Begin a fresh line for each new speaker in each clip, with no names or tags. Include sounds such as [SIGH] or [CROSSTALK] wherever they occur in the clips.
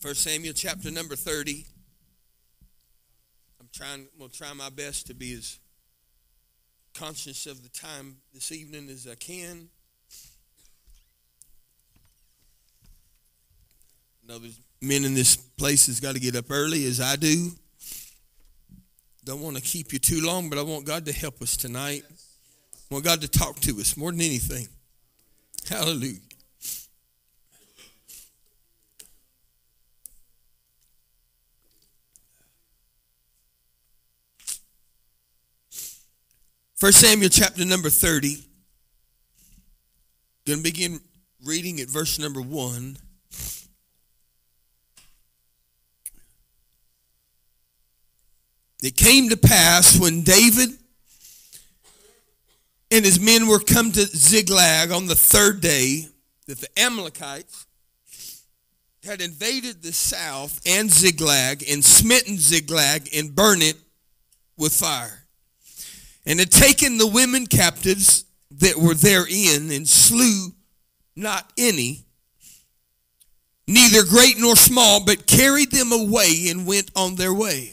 First Samuel chapter number 30. I'm trying I'm gonna try my best to be as conscious of the time this evening as I can. I know there's men in this place has got to get up early as I do. Don't want to keep you too long, but I want God to help us tonight. I want God to talk to us more than anything. Hallelujah. First Samuel chapter number 30. Going to begin reading at verse number 1. It came to pass when David and his men were come to Ziklag on the third day that the Amalekites had invaded the south and Ziklag and smitten Ziklag and burned it with fire and had taken the women captives that were therein and slew not any, neither great nor small, but carried them away and went on their way.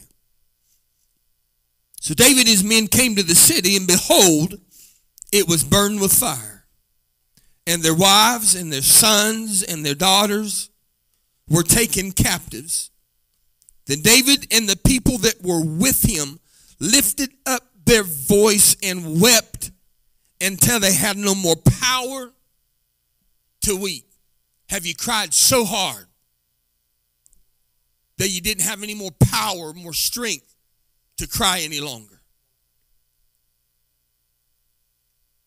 So David and his men came to the city, and behold, it was burned with fire. And their wives and their sons and their daughters were taken captives. Then David and the people that were with him lifted up their voice and wept until they had no more power to weep. Have you cried so hard that you didn't have any more power, more strength to cry any longer?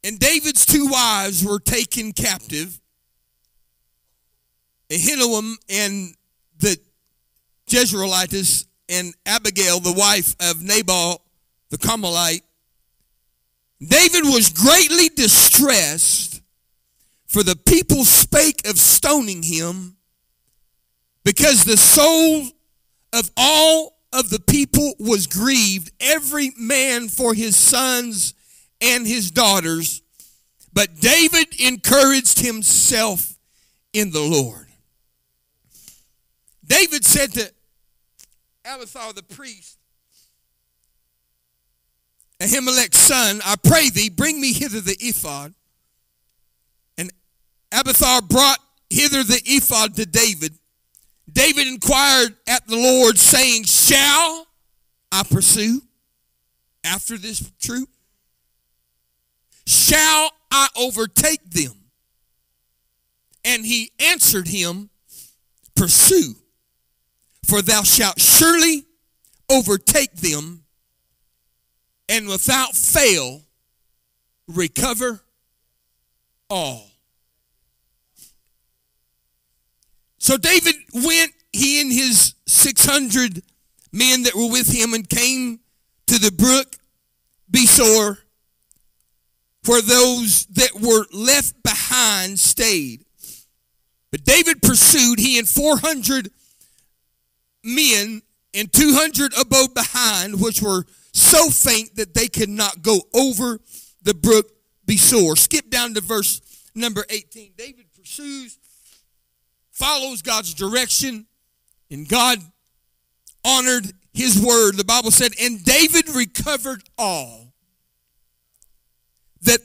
And David's two wives were taken captive. Ahinoam and the Jezreelitess and Abigail, the wife of Nabal the Carmelite, David was greatly distressed, for the people spake of stoning him, because the soul of all of the people was grieved, every man for his sons and his daughters. But David encouraged himself in the Lord. David said to Abiathar the priest, Ahimelech's son, I pray thee, bring me hither the ephod. And Abiathar brought hither the ephod to David. David inquired at the Lord, saying, Shall I pursue after this troop? Shall I overtake them? And he answered him, Pursue, for thou shalt surely overtake them and without fail recover all. So David went, he and his 600 men that were with him, and came to the brook Besor, where those that were left behind stayed. But David pursued, he and 400 men and 200 abode behind, which were so faint that they could not go over the brook Besor. Skip down to verse number 18. David pursues, follows God's direction, and God honored his word. The Bible said, and David recovered all that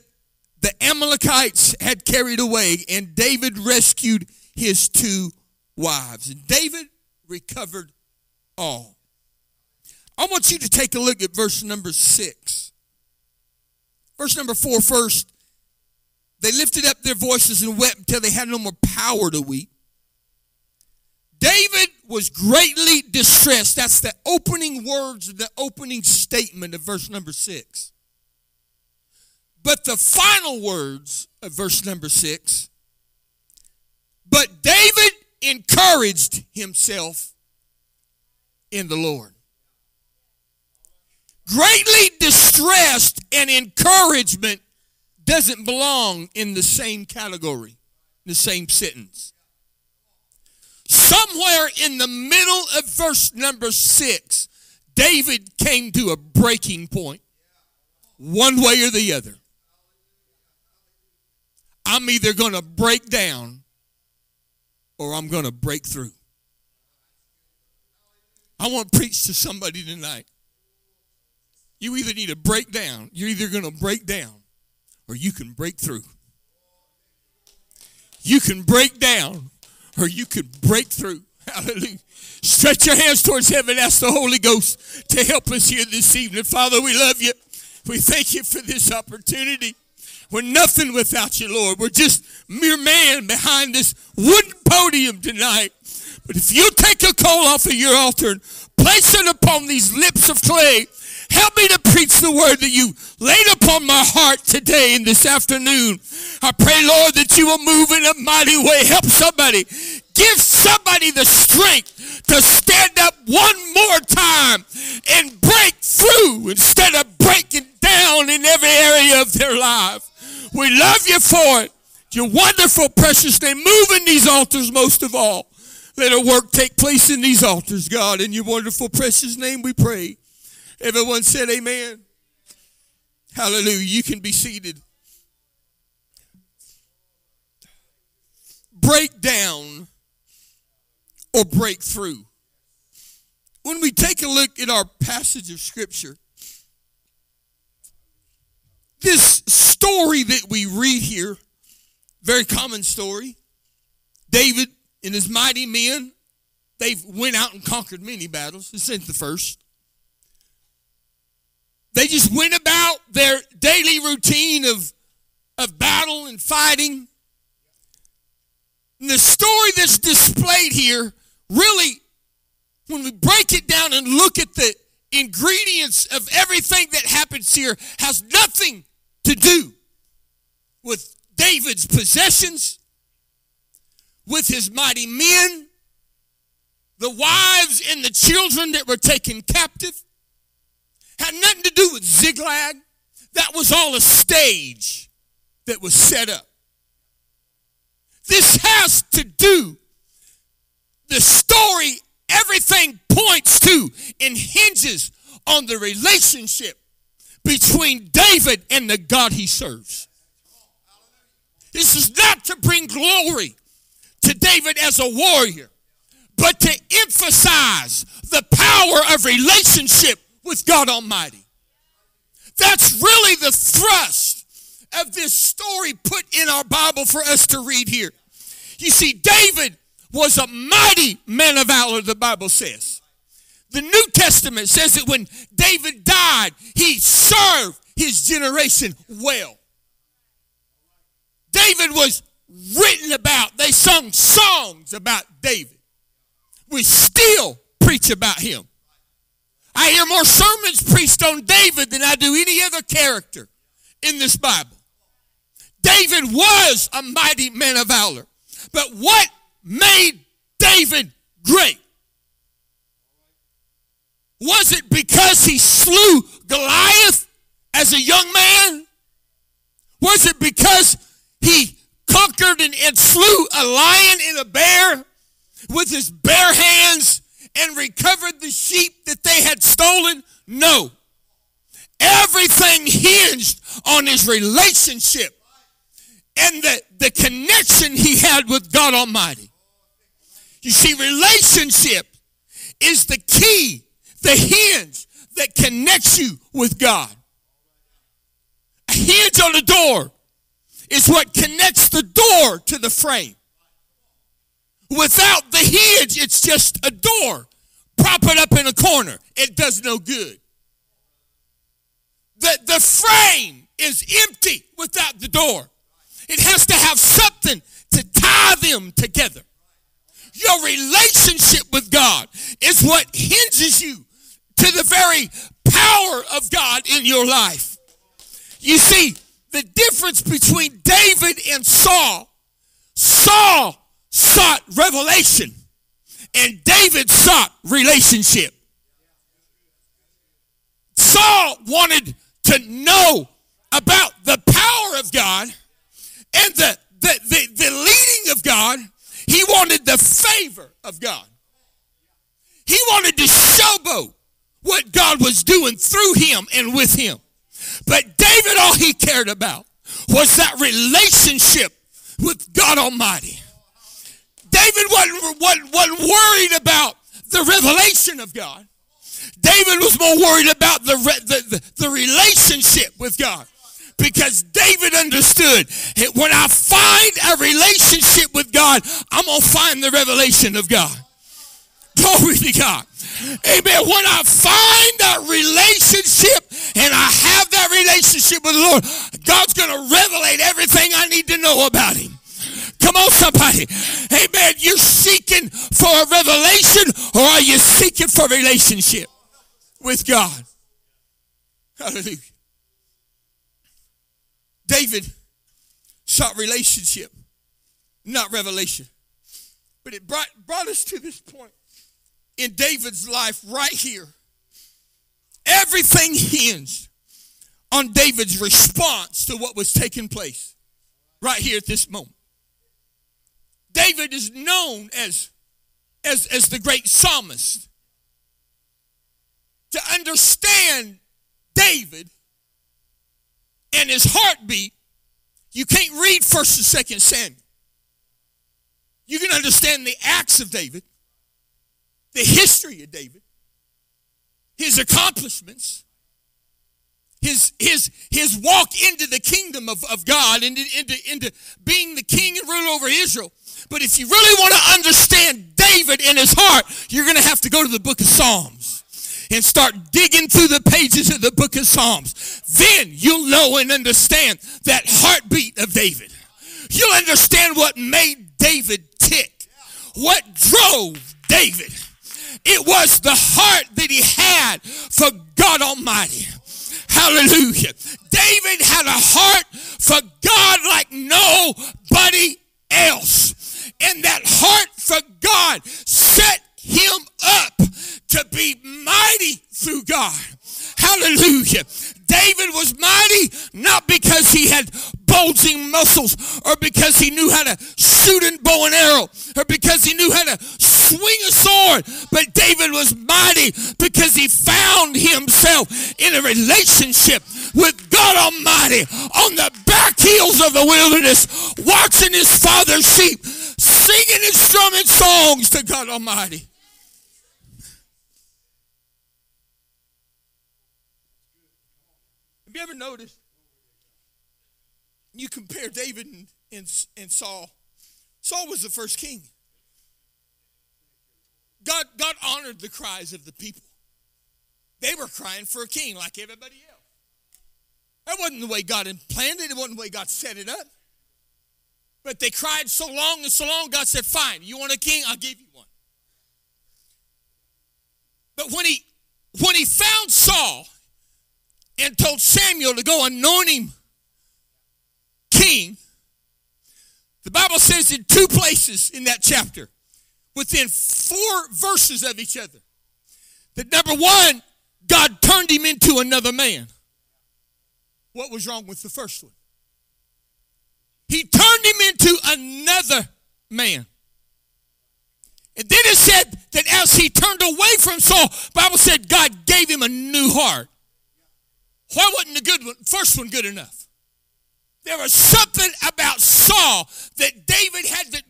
the Amalekites had carried away, and David rescued his two wives. And David recovered all. I want you to take a look at verse number six. Verse number four first. They lifted up their voices and wept until they had no more power to weep. David was greatly distressed. That's the opening words the opening statement of verse number six. But the final words of verse number six, but David encouraged himself in the Lord greatly distressed and encouragement doesn't belong in the same category, the same sentence. Somewhere in the middle of verse number six, David came to a breaking point, one way or the other. I'm either going to break down or I'm going to break through. I want to preach to somebody tonight. You either need to break down, you're either going to break down, or you can break through. You can break down, or you can break through. [LAUGHS] Hallelujah. Stretch your hands towards heaven. Ask the Holy Ghost to help us here this evening. Father, we love you. We thank you for this opportunity. We're nothing without you, Lord. We're just mere man behind this wooden podium tonight. But if you take a coal off of your altar and place it upon these lips of clay, help me to preach the word that you laid upon my heart today and this afternoon. I pray, Lord, that you will move in a mighty way. Help somebody. Give somebody the strength to stand up one more time and break through instead of breaking down in every area of their life. We love you for it. Your wonderful, precious name. Move in these altars most of all. Let a work take place in these altars, God. In your wonderful, precious name we pray. Everyone said amen. Hallelujah. You can be seated. Break down or break through. When we take a look at our passage of Scripture, this story that we read here, very common story. David and his mighty men, they've went out and conquered many battles. Ain't the first. They just went about their daily routine of, of battle and fighting. And the story that's displayed here really, when we break it down and look at the ingredients of everything that happens here, has nothing to do with David's possessions, with his mighty men, the wives and the children that were taken captive. Had nothing to do with Ziklag. That was all a stage that was set up. This has to do, the story, everything points to and hinges on the relationship between David and the God he serves. This is not to bring glory to David as a warrior, but to emphasize the power of relationship with God Almighty. That's really the thrust of this story put in our Bible for us to read here. You see, David was a mighty man of valor, the Bible says. The New Testament says that when David died, he served his generation well. David was written about. They sung songs about David. We still preach about him. I hear more sermons preached on David than I do any other character in this Bible. David was a mighty man of valor. But what made David great? Was it because he slew Goliath as a young man? Was it because he conquered and, and slew a lion and a bear with his bare hands and recovered the sheep that they had stolen? No. Everything hinged on his relationship and the, the connection he had with God Almighty. You see, relationship is the key, the hinge that connects you with God. A hinge on the door is what connects the door to the frame. Without the hinge, it's just a door. Prop it up in a corner. It does no good. The, the frame is empty without the door. It has to have something to tie them together. Your relationship with God is what hinges you to the very power of God in your life. You see, the difference between David and Saul. Saul sought revelation, and David sought relationship. Saul wanted to know about the power of God and the, the, the, the leading of God. He wanted the favor of God. He wanted to showboat what God was doing through him and with him. But David, all he cared about was that relationship with God Almighty. David wasn't, wasn't, wasn't worried about the revelation of God. David was more worried about the, the, the, the relationship with God because David understood that when I find a relationship with God, I'm going to find the revelation of God. [LAUGHS] Glory to God. Amen. When I find that relationship and I have that relationship with the Lord, God's going to revelate everything I need to know about Him. Come on, somebody. Amen. You're seeking for a revelation or are you seeking for a relationship with God? Hallelujah. David sought relationship, not revelation. But it brought, brought us to this point in David's life right here. Everything hinged on David's response to what was taking place right here at this moment. David is known as, as, as the great psalmist. To understand David and his heartbeat, you can't read first and second Samuel. You can understand the acts of David, the history of David, his accomplishments, his his his walk into the kingdom of, of God and into, into, into being the king and ruler over Israel. But if you really want to understand David in his heart, you're going to have to go to the book of Psalms and start digging through the pages of the book of Psalms. Then you'll know and understand that heartbeat of David. You'll understand what made David tick, what drove David. It was the heart that he had for God Almighty. Hallelujah. David had a heart for God like nobody else. And that heart for God set him up to be mighty through God. Hallelujah. David was mighty not because he had bulging muscles or because he knew how to shoot and bow and arrow or because he knew how to swing a sword, but David was mighty because he found himself in a relationship with God Almighty on the back heels of the wilderness, watching his father's sheep, singing and strumming songs to God Almighty. Have you ever noticed? You compare David and, and, and Saul. Saul was the first king. God, God honored the cries of the people. They were crying for a king like everybody else. That wasn't the way God planned it, it wasn't the way God set it up. But they cried so long and so long, God said, Fine, you want a king? I'll give you one. But when he when he found Saul and told Samuel to go anoint him king, the Bible says in two places in that chapter within four verses of each other. That number one, God turned him into another man. What was wrong with the first one? He turned him into another man. And then it said that as he turned away from Saul, Bible said God gave him a new heart. Why wasn't the good one, first one good enough? There was something about Saul that David had to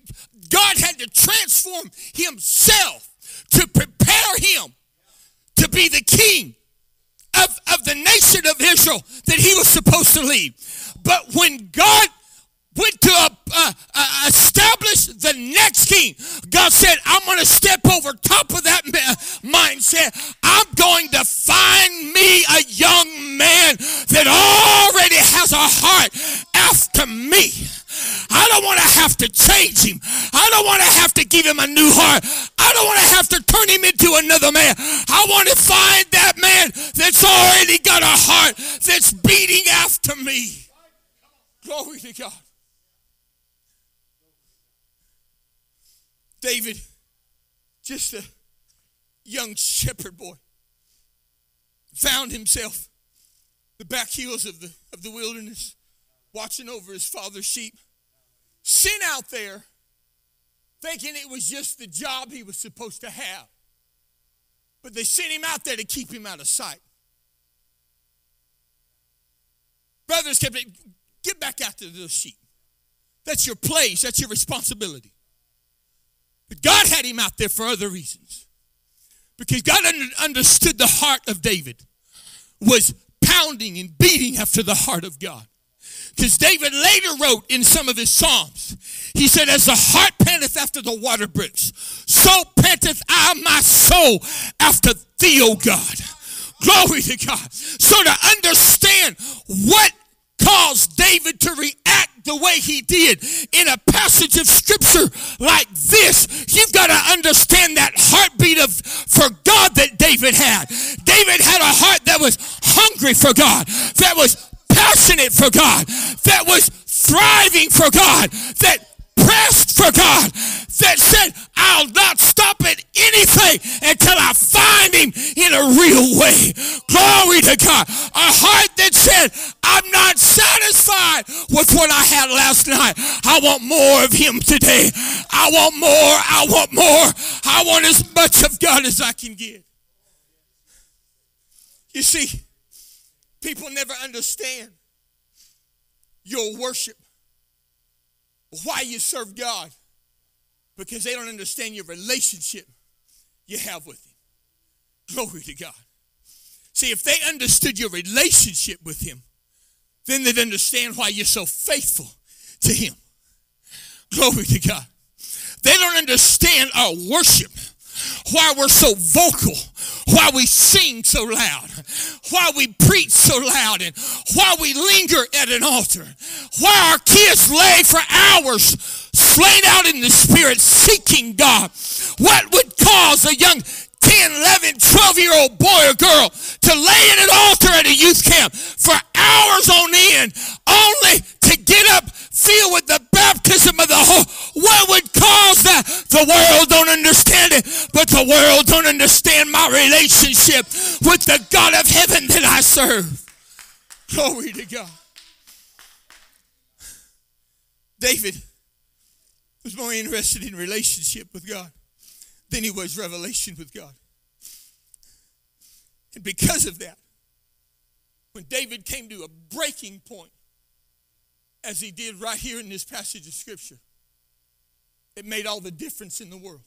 God had to transform himself to prepare him to be the king of, of the nation of Israel that he was supposed to lead. But when God went to uh, uh, uh, establish the next king. God said, I'm going to step over top of that mindset. I'm going to find me a young man that already has a heart after me. I don't want to have to change him. I don't want to have to give him a new heart. I don't want to have to turn him into another man. I want to find that man that's already got a heart that's beating after me. Glory to God. David, just a young shepherd boy, found himself the back heels of the, of the wilderness, watching over his father's sheep, sent out there thinking it was just the job he was supposed to have. But they sent him out there to keep him out of sight. Brothers kept get back after those sheep. That's your place, that's your responsibility. But God had him out there for other reasons. Because God understood the heart of David was pounding and beating after the heart of God. Because David later wrote in some of his Psalms, he said, As the heart panteth after the water brooks, so panteth I my soul after thee, O God. Glory to God. So to understand what caused David to react the way he did in a passage of scripture like this, you've got to understand that heartbeat of for God that David had. David had a heart that was hungry for God, that was passionate for God, that was thriving for God, that pressed for God, that said, I'll not stop at anything until I find him in a real way. Glory to God. A heart that said, I'm not satisfied with what I had last night. I want more of him today. I want more. I want more. I want as much of God as I can get. You see, people never understand your worship, why you serve God because they don't understand your relationship you have with Him. Glory to God. See, if they understood your relationship with Him, then they'd understand why you're so faithful to Him. Glory to God. They don't understand our worship, why we're so vocal, why we sing so loud, why we preach so loud, and why we linger at an altar, why our kids lay for hours slain out in the spirit seeking God. What would cause a young 10, 11, 12 year old boy or girl to lay in an altar at a youth camp for hours on end only to get up filled with the baptism of the Holy. What would cause that? The world don't understand it, but the world don't understand my relationship with the God of heaven that I serve. Glory to God. David was more interested in relationship with God than he was revelation with God. And because of that, when David came to a breaking point, as he did right here in this passage of Scripture, it made all the difference in the world.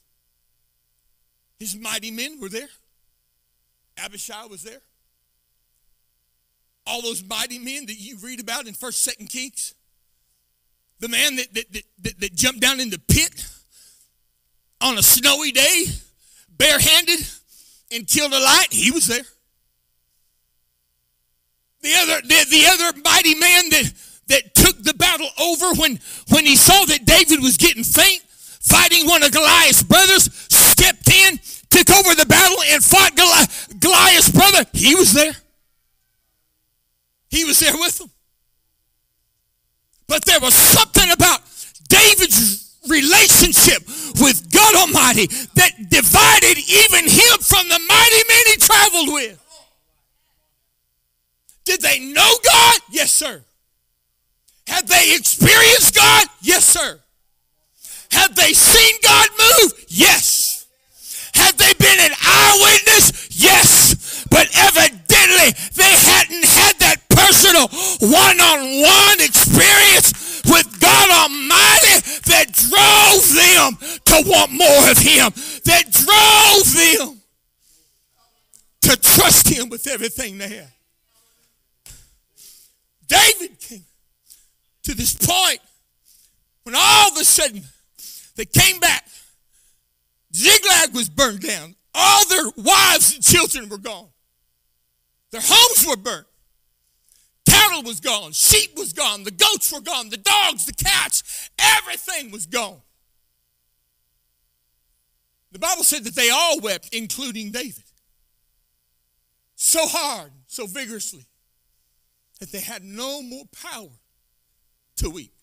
His mighty men were there. Abishai was there. All those mighty men that you read about in 1st, 2nd Kings. The man that, that, that, that, jumped down in the pit on a snowy day, barehanded, and killed a light, he was there. The other, the, the other mighty man that, that took the battle over when, when he saw that David was getting faint, fighting one of Goliath's brothers, stepped in, took over the battle, and fought Goliath's brother. He was there. He was there with them. But there was something about David's relationship with God Almighty that divided even him from the mighty men he traveled with. Did they know God? Yes, sir. Had they experienced God? Yes, sir. Had they seen God move? Yes. Had they been an eyewitness? Yes. But evidently they hadn't had that personal one-on-one experience with God Almighty that drove them to want more of Him, that drove them to trust Him with everything they had. David came to this point when all of a sudden they came back. Ziklag was burned down. All their wives and children were gone. Their homes were burnt. Cattle was gone. Sheep was gone. The goats were gone. The dogs, the cats, everything was gone. The Bible said that they all wept, including David. So hard, so vigorously, that they had no more power to weep.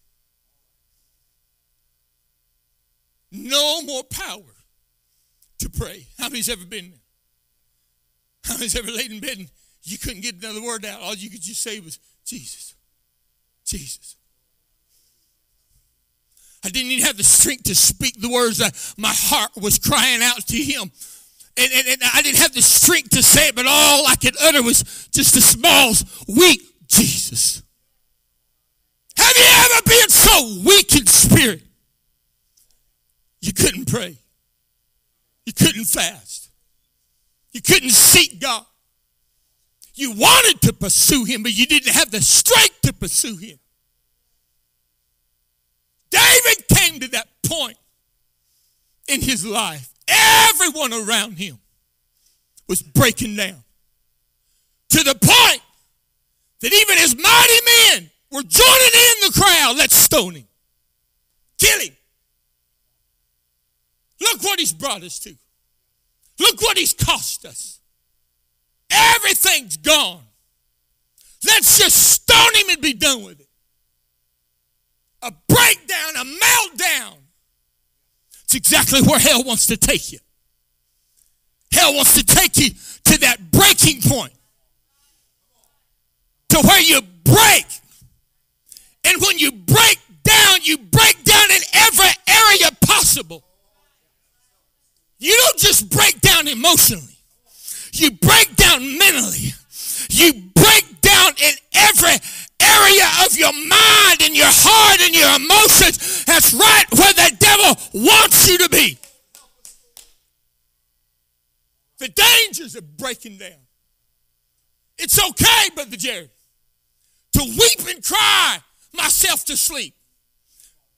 No more power to pray. How many's ever been there? How many's ever laid in bed and you couldn't get another word out. All you could just say was, Jesus, Jesus. I didn't even have the strength to speak the words that my heart was crying out to him. And, and, and, I didn't have the strength to say it, but all I could utter was just a small, weak Jesus. Have you ever been so weak in spirit? You couldn't pray. You couldn't fast. You couldn't seek God. You wanted to pursue him, but you didn't have the strength to pursue him. David came to that point in his life. Everyone around him was breaking down to the point that even his mighty men were joining in the crowd. Let's stone him, kill him. Look what he's brought us to. Look what he's cost us. Everything's gone. Let's just stone him and be done with it. A breakdown, a meltdown. It's exactly where hell wants to take you. Hell wants to take you to that breaking point, to where you break. And when you break down, you break down in every area possible. You don't just break down emotionally. You break down mentally. You break down in every area of your mind and your heart and your emotions. That's right where the devil wants you to be. The dangers of breaking down. It's okay, Brother Jared, to weep and cry myself to sleep.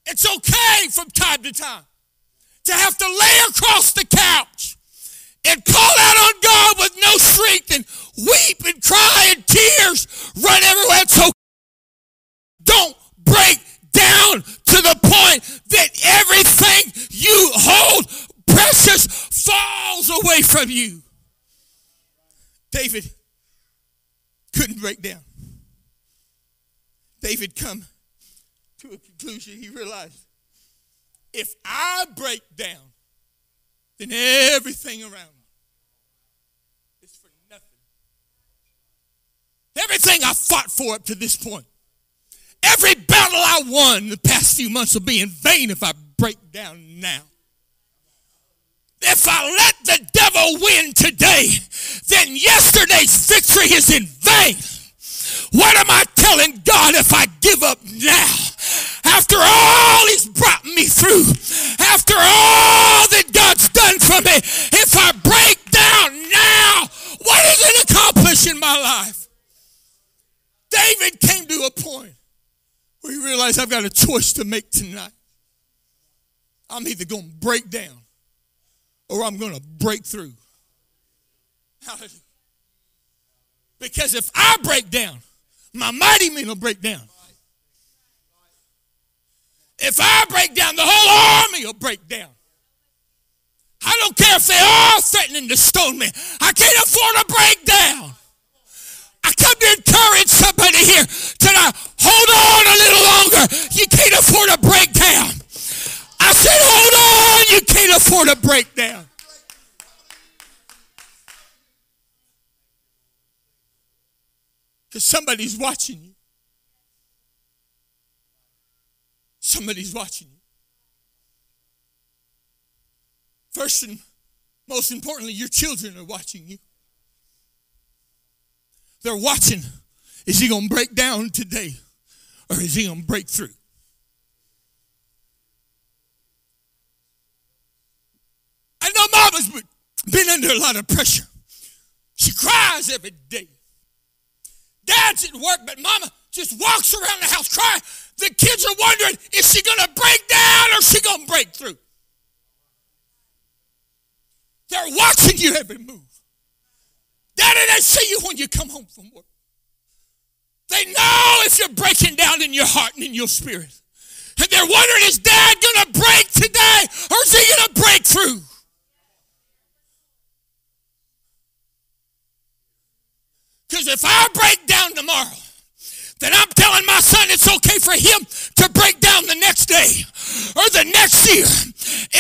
It's okay from time to time to have to lay across the couch and call out on God with no strength and weep and cry and tears run everywhere. It's okay. Don't break down to the point that everything you hold precious falls away from you. David couldn't break down. David come to a conclusion. He realized if I break down, then everything around me is for nothing. Everything I fought for up to this point, every battle I won the past few months will be in vain if I break down now. If I let the devil win today, then yesterday's victory is in vain. What am I telling God if I give up now? After all he's brought me through, after all that God's done for me, if I break down now, what is it accomplish in my life? David came to a point where he realized I've got a choice to make tonight. I'm either going to break down or I'm going to break through. Because if I break down, my mighty men will break down. If I break down, the whole army will break down. I don't care if they're all threatening to stone me. I can't afford to break down. I come to encourage somebody here tonight. Hold on a little longer. You can't afford to break down. I said, hold on. You can't afford to break Because somebody's watching you. Somebody's watching you. First and most importantly, your children are watching you. They're watching. Is he going to break down today or is he going to break through? I know mama's been under a lot of pressure. She cries every day. Dad's at work, but mama just walks around the house crying. The kids are wondering, is she going to break down or is she going to break through? They're watching you every move. Daddy, they see you when you come home from work. They know if you're breaking down in your heart and in your spirit. And they're wondering, is dad going to break today or is he going to break through? Because if I break down tomorrow, then I'm telling my son it's okay for him to break down the next day or the next year.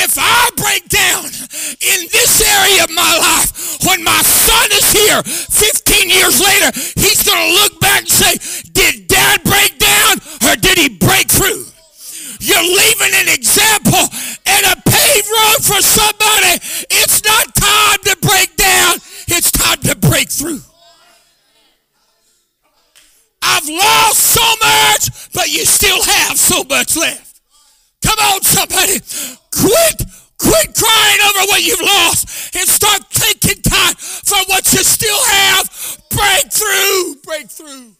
If I break down in this area of my life, when my son is here 15 years later, he's going to look back and say, Did dad break down or did he break through? You're leaving an example and a paved road for somebody. It's not time to break down, it's time to break through. I've lost so much, but you still have so much left. Come on, somebody. Quit Quit crying over what you've lost and start thanking God for what you still have. Breakthrough, breakthrough.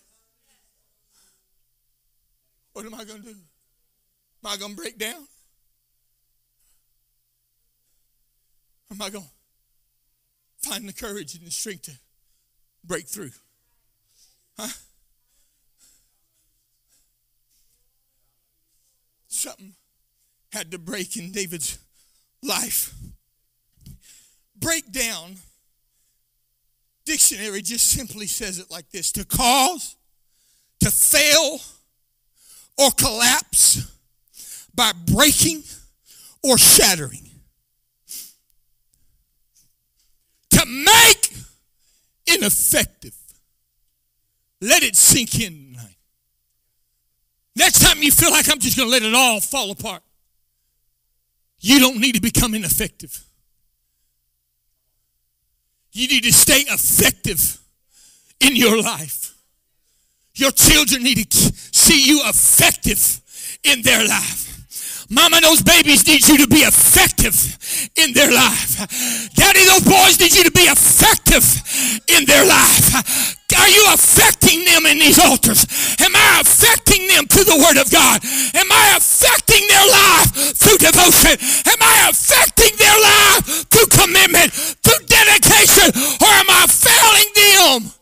What am I going to do? Am I going to break down? Am I going to find the courage and the strength to break through? Huh? Something had to break in David's life. Breakdown dictionary just simply says it like this to cause, to fail, or collapse by breaking or shattering. To make ineffective. Let it sink in tonight. Next time you feel like I'm just going to let it all fall apart, you don't need to become ineffective. You need to stay effective in your life. Your children need to see you effective in their life. Mama, those babies need you to be effective in their life. Daddy, those boys need you to be effective in their life. Are you affecting them in these altars? Am I affecting them through the Word of God? Am I affecting their life through devotion? Am I affecting their life through commitment, through dedication? Or am I failing them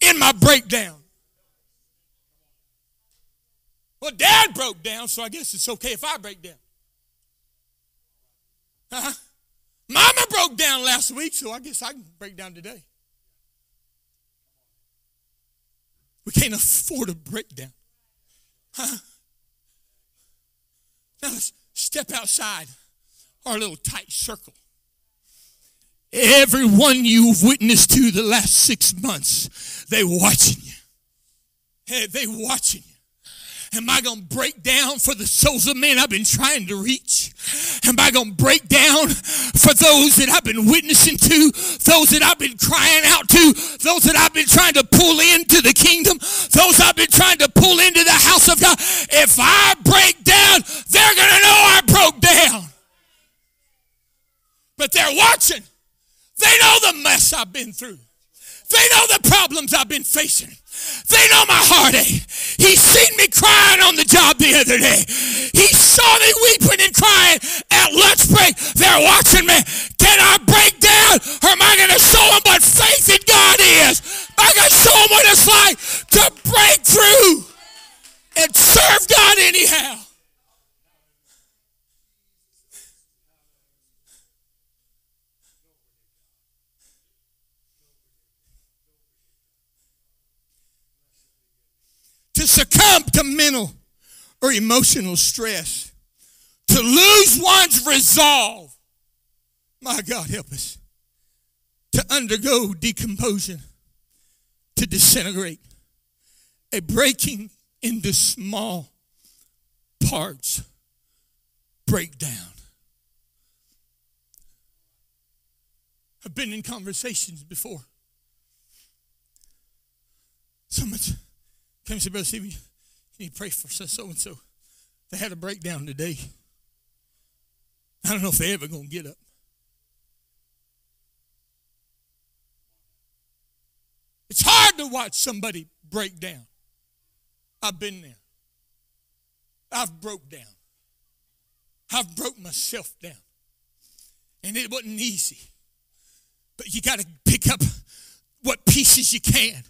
in my breakdown? Well, dad broke down, so I guess it's okay if I break down. Uh-huh. Mama broke down last week, so I guess I can break down today. We can't afford a breakdown. Huh? Now let's step outside our little tight circle. Everyone you've witnessed to the last six months, they watching you. Hey, they watching you. Am I going to break down for the souls of men I've been trying to reach? Am I going to break down for those that I've been witnessing to, those that I've been crying out to, those that I've been trying to pull into the kingdom, those I've been trying to pull into the house of God? If I break down, they're going to know I broke down. But they're watching. They know the mess I've been through. They know the problems I've been facing. They know my heartache. He seen me crying on the job the other day. He saw me weeping and crying at lunch break. They're watching me. Can I break down or am I going to show them what faith in God is? Am I going to show them what it's like to break through and serve God anyhow? To succumb to mental or emotional stress, to lose one's resolve. My God, help us. To undergo decomposition, to disintegrate, a breaking into small parts, breakdown. I've been in conversations before. So much came and said, Brother Steve, you need pray for so and so. They had a breakdown today. I don't know if they're ever going to get up. It's hard to watch somebody break down. I've been there. I've broke down. I've broke myself down. And it wasn't easy. But you got to pick up what pieces you can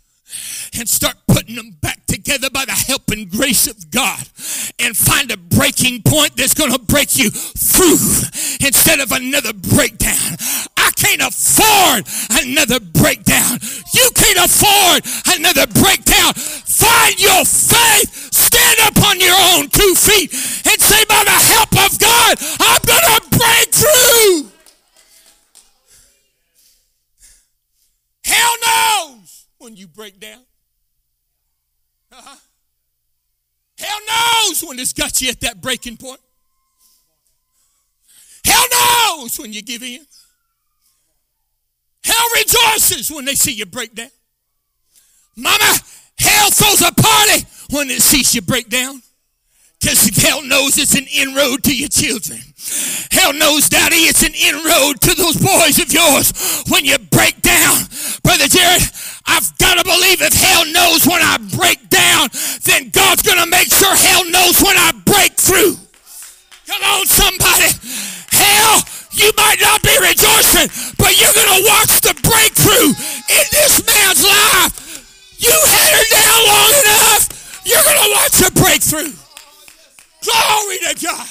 and start putting them back together by the help and grace of God and find a breaking point that's going to break you through instead of another breakdown. I can't afford another breakdown. You can't afford another breakdown. Find your faith, stand up on your own two feet, and say, by the help of God, I'm going to break through. Hell knows when you break down. Uh-huh. Hell knows when it's got you at that breaking point. Hell knows when you give in. Hell rejoices when they see you break down. Mama, hell throws a party when it sees you break down. Because hell knows it's an inroad to your children. Hell knows, Daddy, it's an inroad to those boys of yours when you break down. Brother Jared, I've got to believe if hell knows when I break down, then God's going to make sure hell knows when I break through. Come on, somebody. Hell, you might not be rejoicing, but you're going to watch the breakthrough in this man's life. You had her down long enough, you're going to watch the breakthrough. Glory to God.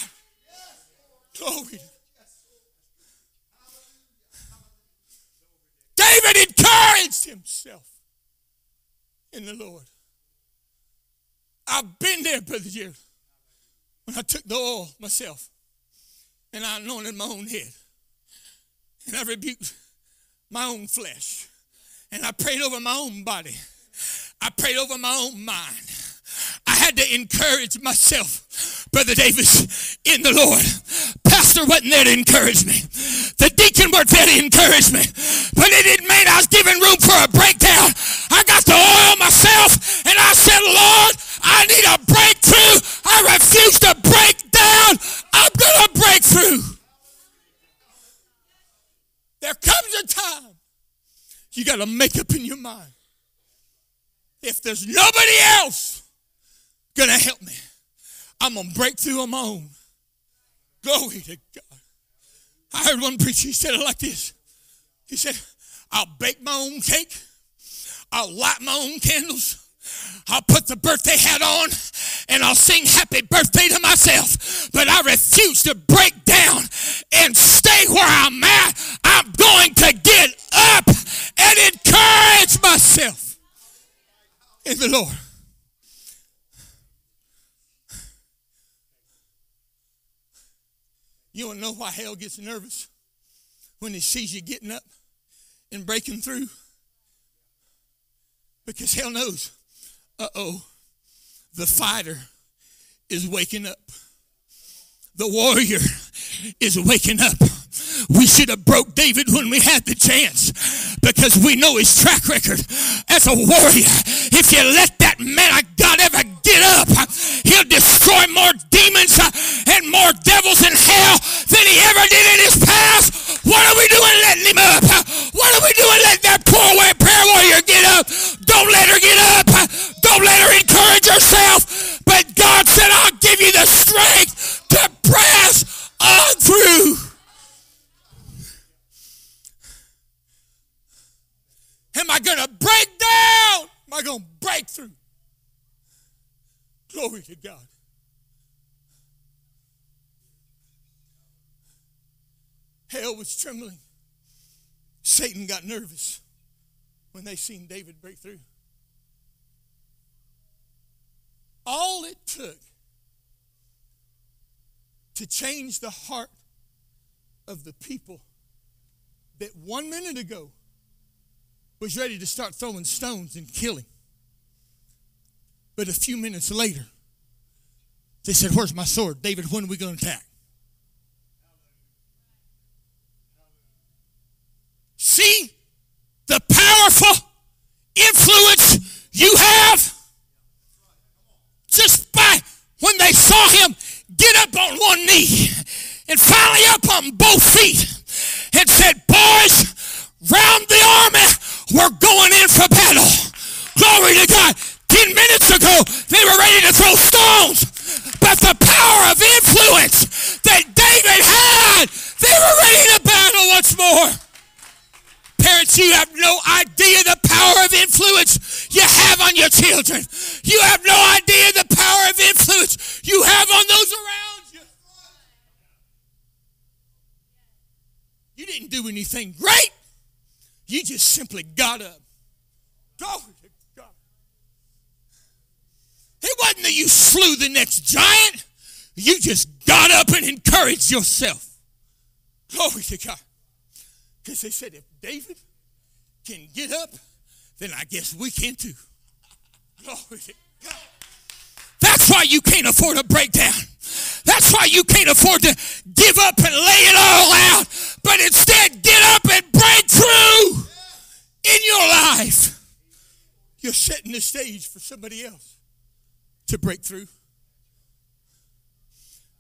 Glory to David encouraged himself in the Lord. I've been there, Brother Jerry, when I took the oil myself and I anointed my own head and I rebuked my own flesh and I prayed over my own body. I prayed over my own mind. I had to encourage myself, Brother Davis, in the Lord. Pastor wasn't there to encourage me. The deacon was there to encourage me. But it didn't mean I was giving room for a breakdown. I got the oil myself and I said, Lord, I need a breakthrough. I refuse to break down. I'm going to break through. There comes a time you got to make up in your mind. If there's nobody else going to help me, I'm going to break through on my own. Glory to God. I heard one preacher, he said it like this. He said, I'll bake my own cake. I'll light my own candles. I'll put the birthday hat on and I'll sing happy birthday to myself. But I refuse to break down and stay where I'm at. I'm going to get up and encourage myself in the Lord. You want to know why hell gets nervous when it sees you getting up and breaking through? Because hell knows, uh oh, the fighter is waking up. The warrior is waking up. We should have broke David when we had the chance because we know his track record as a warrior. If you let that man God ever get up, he'll destroy more demons uh, and more devils in hell than he ever did in his past. What are we doing letting him up? What are we doing letting that poor way prayer warrior get up? Don't let her get up. Don't let her encourage herself. But God said, I'll give you the strength to press on through. Am I going to break down? Am I going to break through? Glory to God. Hell was trembling. Satan got nervous when they seen David break through. All it took to change the heart of the people that one minute ago was ready to start throwing stones and killing. But a few minutes later, they said, Where's my sword? David, when are we going to attack? See the powerful influence you have just by when they saw him get up on one knee and finally up on both feet and said, Boys, round the army, we're going in for battle. Glory to God. Ten minutes ago, they were ready to throw stones. But the power of influence that David had, they were ready to battle once more. Parents, you have no idea the power of influence you have on your children. You have no idea the power of influence you have on those around you. You didn't do anything great. You just simply got up. God. It wasn't that you slew the next giant. You just got up and encouraged yourself. Glory to God. Because they said, if David can get up, then I guess we can too. Glory to God. That's why you can't afford a breakdown. That's why you can't afford to give up and lay it all out. But instead, get up and break through in your life. You're setting the stage for somebody else to break through.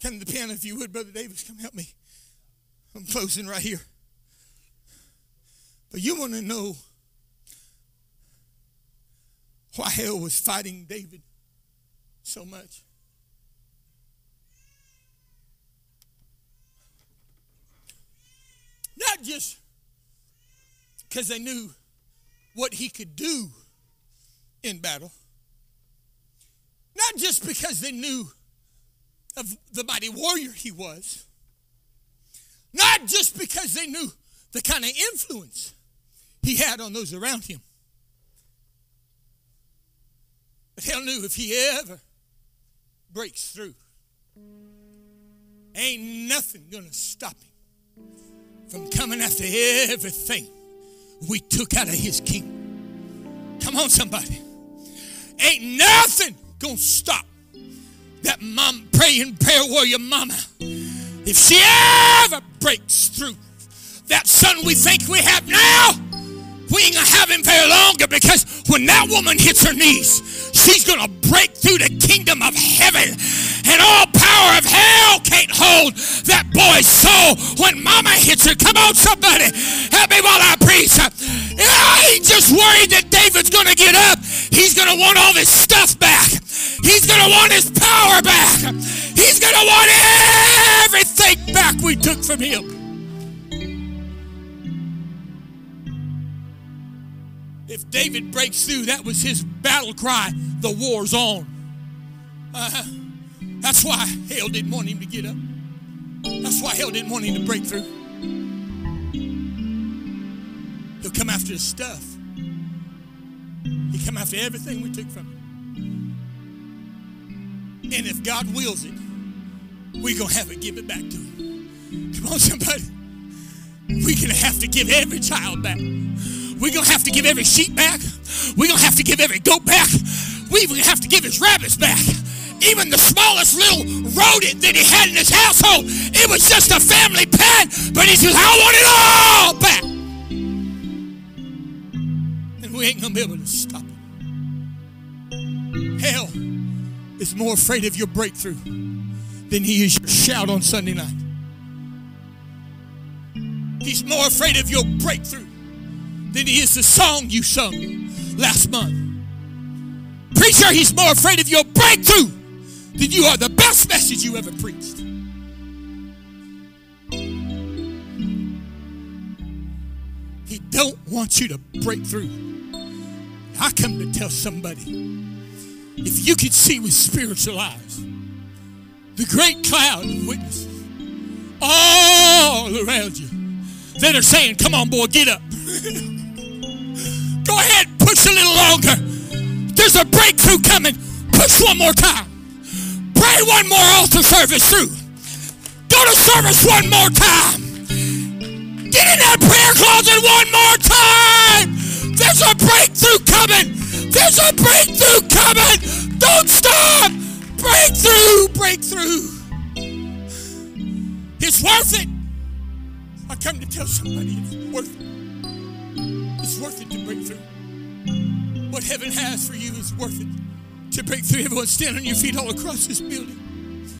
Come to the piano if you would, Brother Davis. Come help me. I'm closing right here. But you want to know why hell was fighting David so much. Not just because they knew what he could do in battle, not just because they knew of the mighty warrior he was, not just because they knew the kind of influence he had on those around him. But hell knew if he ever breaks through, ain't nothing gonna stop him from coming after everything we took out of his kingdom. Come on, somebody. Ain't nothing gonna stop that mom praying prayer warrior mama. If she ever breaks through that son we think we have now, we ain't gonna have him very longer because when that woman hits her knees, she's gonna break through the kingdom of heaven. And all power of hell can't hold that boy's soul when mama hits her. Come on, somebody. Help me while I preach. I ain't just worried that David's gonna get up. He's gonna want all his stuff back. He's gonna want his power back. He's gonna want everything back we took from him. If David breaks through, that was his battle cry. The war's on. Uh, that's why hell didn't want him to get up. That's why hell didn't want him to break through. He'll come after his stuff. He'll come after everything we took from him. And if God wills it, we're going to have to give it back to him. Come on, somebody. We're going to have to give every child back. We're going to have to give every sheep back. We're going to have to give every goat back. We even have to give his rabbits back. Even the smallest little rodent that he had in his household, it was just a family pet. But he says, I want it all back. And we ain't going to be able to stop it. Hell is more afraid of your breakthrough than he is your shout on Sunday night. He's more afraid of your breakthrough than he is the song you sung last month. Preacher, he's more afraid of your breakthrough than you are the best message you ever preached. He don't want you to break through. I come to tell somebody if you could see with spiritual eyes the great cloud of witnesses all around you that are saying, Come on, boy, get up. [LAUGHS] Go ahead, push a little longer. There's a breakthrough coming. Push one more time. Pray one more altar service through. Go to service one more time. Get in that prayer closet one more time. There's a breakthrough coming. There's a breakthrough coming. Don't stop. Breakthrough, breakthrough. It's worth it. I come to tell somebody it's worth it. It's worth it to break through. What heaven has for you is worth it to break through. Everyone stand on your feet all across this building.